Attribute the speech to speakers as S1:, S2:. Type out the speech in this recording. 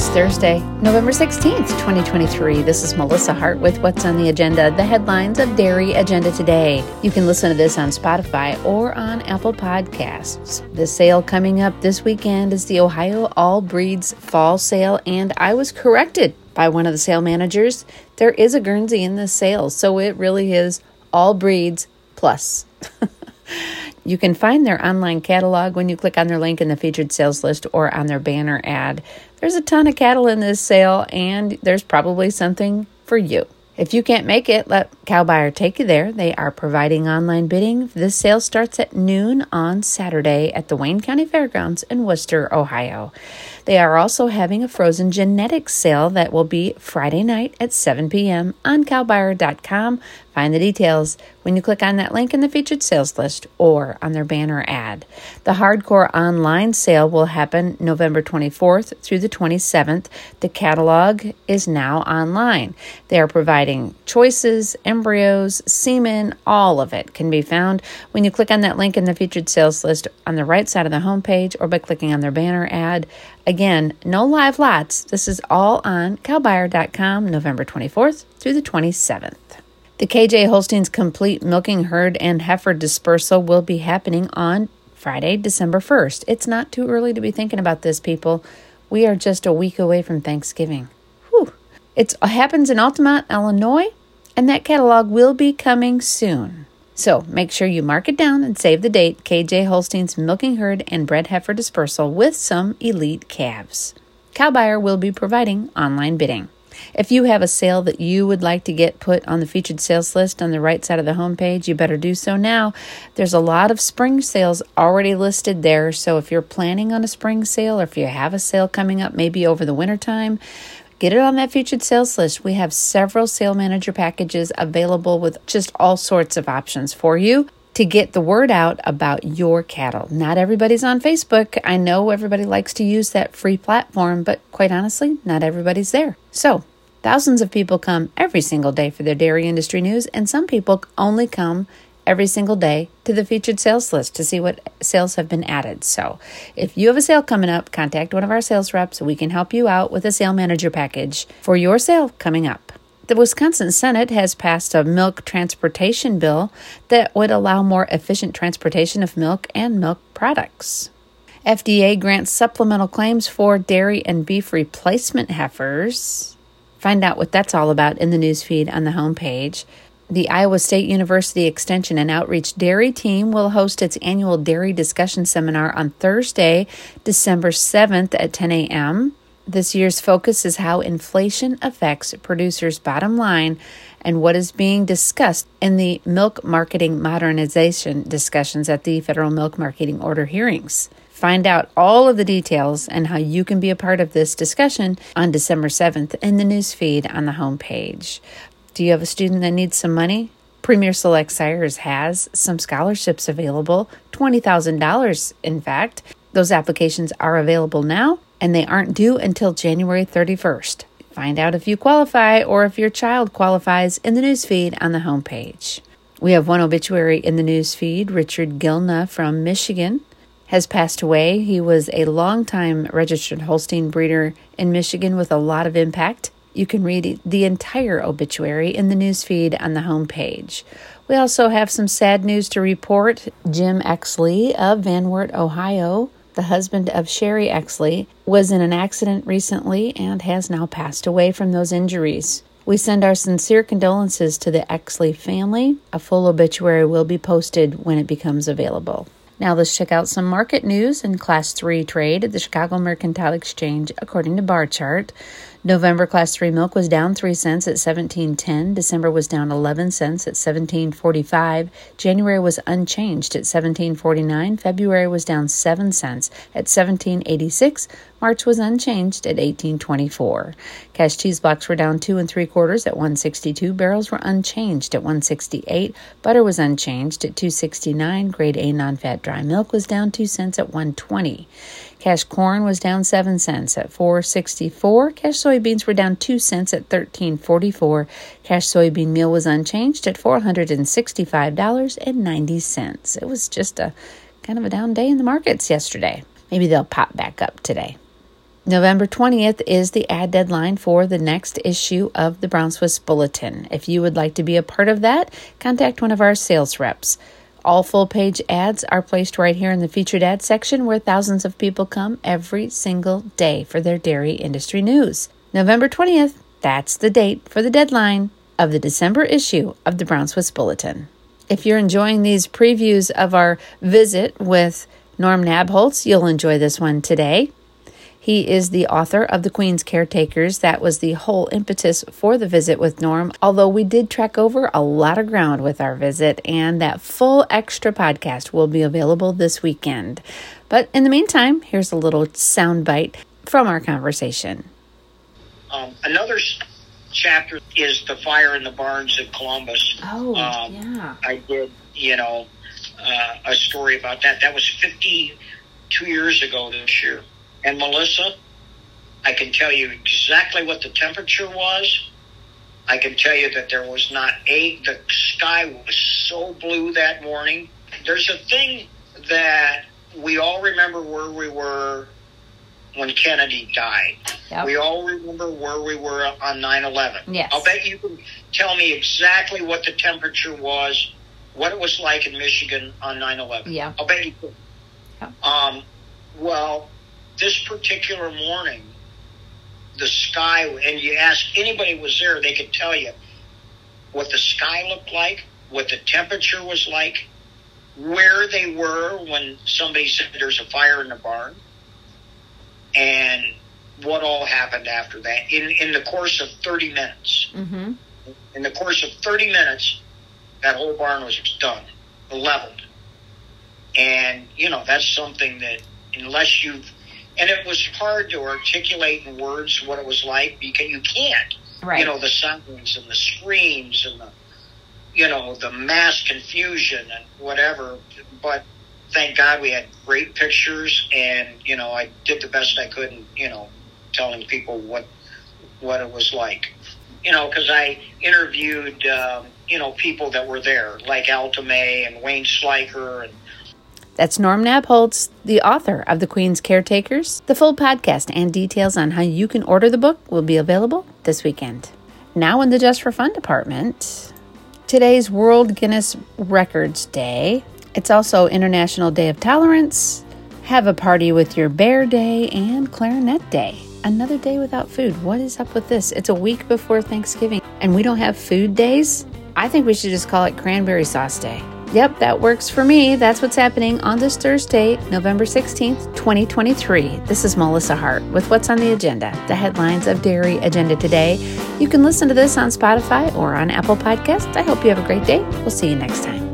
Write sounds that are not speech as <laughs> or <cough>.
S1: It's Thursday, November 16th, 2023. This is Melissa Hart with What's on the Agenda, the headlines of Dairy Agenda Today. You can listen to this on Spotify or on Apple Podcasts. The sale coming up this weekend is the Ohio All Breeds Fall Sale, and I was corrected by one of the sale managers. There is a Guernsey in this sale, so it really is all breeds plus. <laughs> You can find their online catalog when you click on their link in the featured sales list or on their banner ad. There's a ton of cattle in this sale, and there's probably something for you. If you can't make it, let CowBuyer take you there. They are providing online bidding. This sale starts at noon on Saturday at the Wayne County Fairgrounds in Wooster, Ohio. They are also having a frozen genetics sale that will be Friday night at 7 p.m. on cowbuyer.com. Find the details when you click on that link in the featured sales list or on their banner ad. The hardcore online sale will happen November 24th through the 27th. The catalog is now online. They are providing choices, embryos, semen, all of it can be found when you click on that link in the featured sales list on the right side of the homepage or by clicking on their banner ad. Again, no live lots. This is all on cowbuyer.com November 24th through the 27th. The KJ Holstein's complete milking herd and heifer dispersal will be happening on Friday, December 1st. It's not too early to be thinking about this, people. We are just a week away from Thanksgiving. Whew. It happens in Altamont, Illinois, and that catalog will be coming soon. So make sure you mark it down and save the date KJ Holstein's milking herd and bred heifer dispersal with some elite calves. Cowbuyer will be providing online bidding. If you have a sale that you would like to get put on the featured sales list on the right side of the homepage, you better do so now. There's a lot of spring sales already listed there, so if you're planning on a spring sale or if you have a sale coming up maybe over the winter time, Get it on that featured sales list. We have several sale manager packages available with just all sorts of options for you to get the word out about your cattle. Not everybody's on Facebook. I know everybody likes to use that free platform, but quite honestly, not everybody's there. So, thousands of people come every single day for their dairy industry news, and some people only come every single day to the featured sales list to see what sales have been added. So, if you have a sale coming up, contact one of our sales reps. We can help you out with a sale manager package for your sale coming up. The Wisconsin Senate has passed a milk transportation bill that would allow more efficient transportation of milk and milk products. FDA grants supplemental claims for dairy and beef replacement heifers. Find out what that's all about in the newsfeed on the homepage. The Iowa State University Extension and Outreach Dairy Team will host its annual Dairy Discussion Seminar on Thursday, December 7th at 10 a.m. This year's focus is how inflation affects producers' bottom line and what is being discussed in the milk marketing modernization discussions at the Federal Milk Marketing Order hearings. Find out all of the details and how you can be a part of this discussion on December 7th in the newsfeed on the homepage. Do you have a student that needs some money? Premier Select Sires has some scholarships available, $20,000 in fact. Those applications are available now and they aren't due until January 31st. Find out if you qualify or if your child qualifies in the newsfeed on the homepage. We have one obituary in the newsfeed. Richard Gilna from Michigan has passed away. He was a longtime registered Holstein breeder in Michigan with a lot of impact. You can read the entire obituary in the newsfeed on the homepage. We also have some sad news to report. Jim Exley of Van Wert, Ohio, the husband of Sherry Exley, was in an accident recently and has now passed away from those injuries. We send our sincere condolences to the Exley family. A full obituary will be posted when it becomes available. Now let's check out some market news in Class 3 trade at the Chicago Mercantile Exchange according to Barchart. November class 3 milk was down 3 cents at 17.10. December was down 11 cents at 17.45. January was unchanged at 17.49. February was down 7 cents at 17.86. March was unchanged at 18.24. Cash cheese blocks were down 2 and 3 quarters at 162. Barrels were unchanged at 168. Butter was unchanged at 269. Grade A non-fat dry milk was down 2 cents at 120. Cash corn was down 7 cents at 464. Cash soybeans were down 2 cents at 1344. Cash soybean meal was unchanged at $465.90. It was just a kind of a down day in the markets yesterday. Maybe they'll pop back up today. November 20th is the ad deadline for the next issue of the Brown Swiss Bulletin. If you would like to be a part of that, contact one of our sales reps. All full page ads are placed right here in the featured ad section where thousands of people come every single day for their dairy industry news. November 20th, that's the date for the deadline of the December issue of the Brown Swiss Bulletin. If you're enjoying these previews of our visit with Norm Nabholz, you'll enjoy this one today. He is the author of The Queen's Caretakers. That was the whole impetus for the visit with Norm, although we did trek over a lot of ground with our visit, and that full extra podcast will be available this weekend. But in the meantime, here's a little soundbite from our conversation.
S2: Um, another chapter is the fire in the barns in Columbus.
S1: Oh, um, yeah.
S2: I did, you know, uh, a story about that. That was 52 years ago this year. And Melissa, I can tell you exactly what the temperature was. I can tell you that there was not a, the sky was so blue that morning. There's a thing that we all remember where we were when Kennedy died. Yep. We all remember where we were on 9 11.
S1: Yes.
S2: I'll bet you can tell me exactly what the temperature was, what it was like in Michigan on 9 11.
S1: Yeah.
S2: I'll bet you could. Yep. Um, well, this particular morning, the sky, and you ask anybody who was there, they could tell you what the sky looked like, what the temperature was like, where they were when somebody said there's a fire in the barn, and what all happened after that in, in the course of 30 minutes.
S1: Mm-hmm.
S2: In the course of 30 minutes, that whole barn was done, leveled. And, you know, that's something that unless you've and it was hard to articulate in words what it was like because you can't.
S1: Right.
S2: You know the sounds and the screams and the you know the mass confusion and whatever. But thank God we had great pictures, and you know I did the best I could, in, you know, telling people what what it was like. You know, because I interviewed um, you know people that were there, like Alta May and Wayne Schleicher and
S1: that's Norm Nabholz, the author of The Queen's Caretakers. The full podcast and details on how you can order the book will be available this weekend. Now, in the Just for Fun department, today's World Guinness Records Day. It's also International Day of Tolerance, Have a Party with Your Bear Day, and Clarinet Day. Another day without food. What is up with this? It's a week before Thanksgiving, and we don't have food days? I think we should just call it Cranberry Sauce Day. Yep, that works for me. That's what's happening on this Thursday, November 16th, 2023. This is Melissa Hart with What's on the Agenda, the headlines of Dairy Agenda today. You can listen to this on Spotify or on Apple Podcasts. I hope you have a great day. We'll see you next time.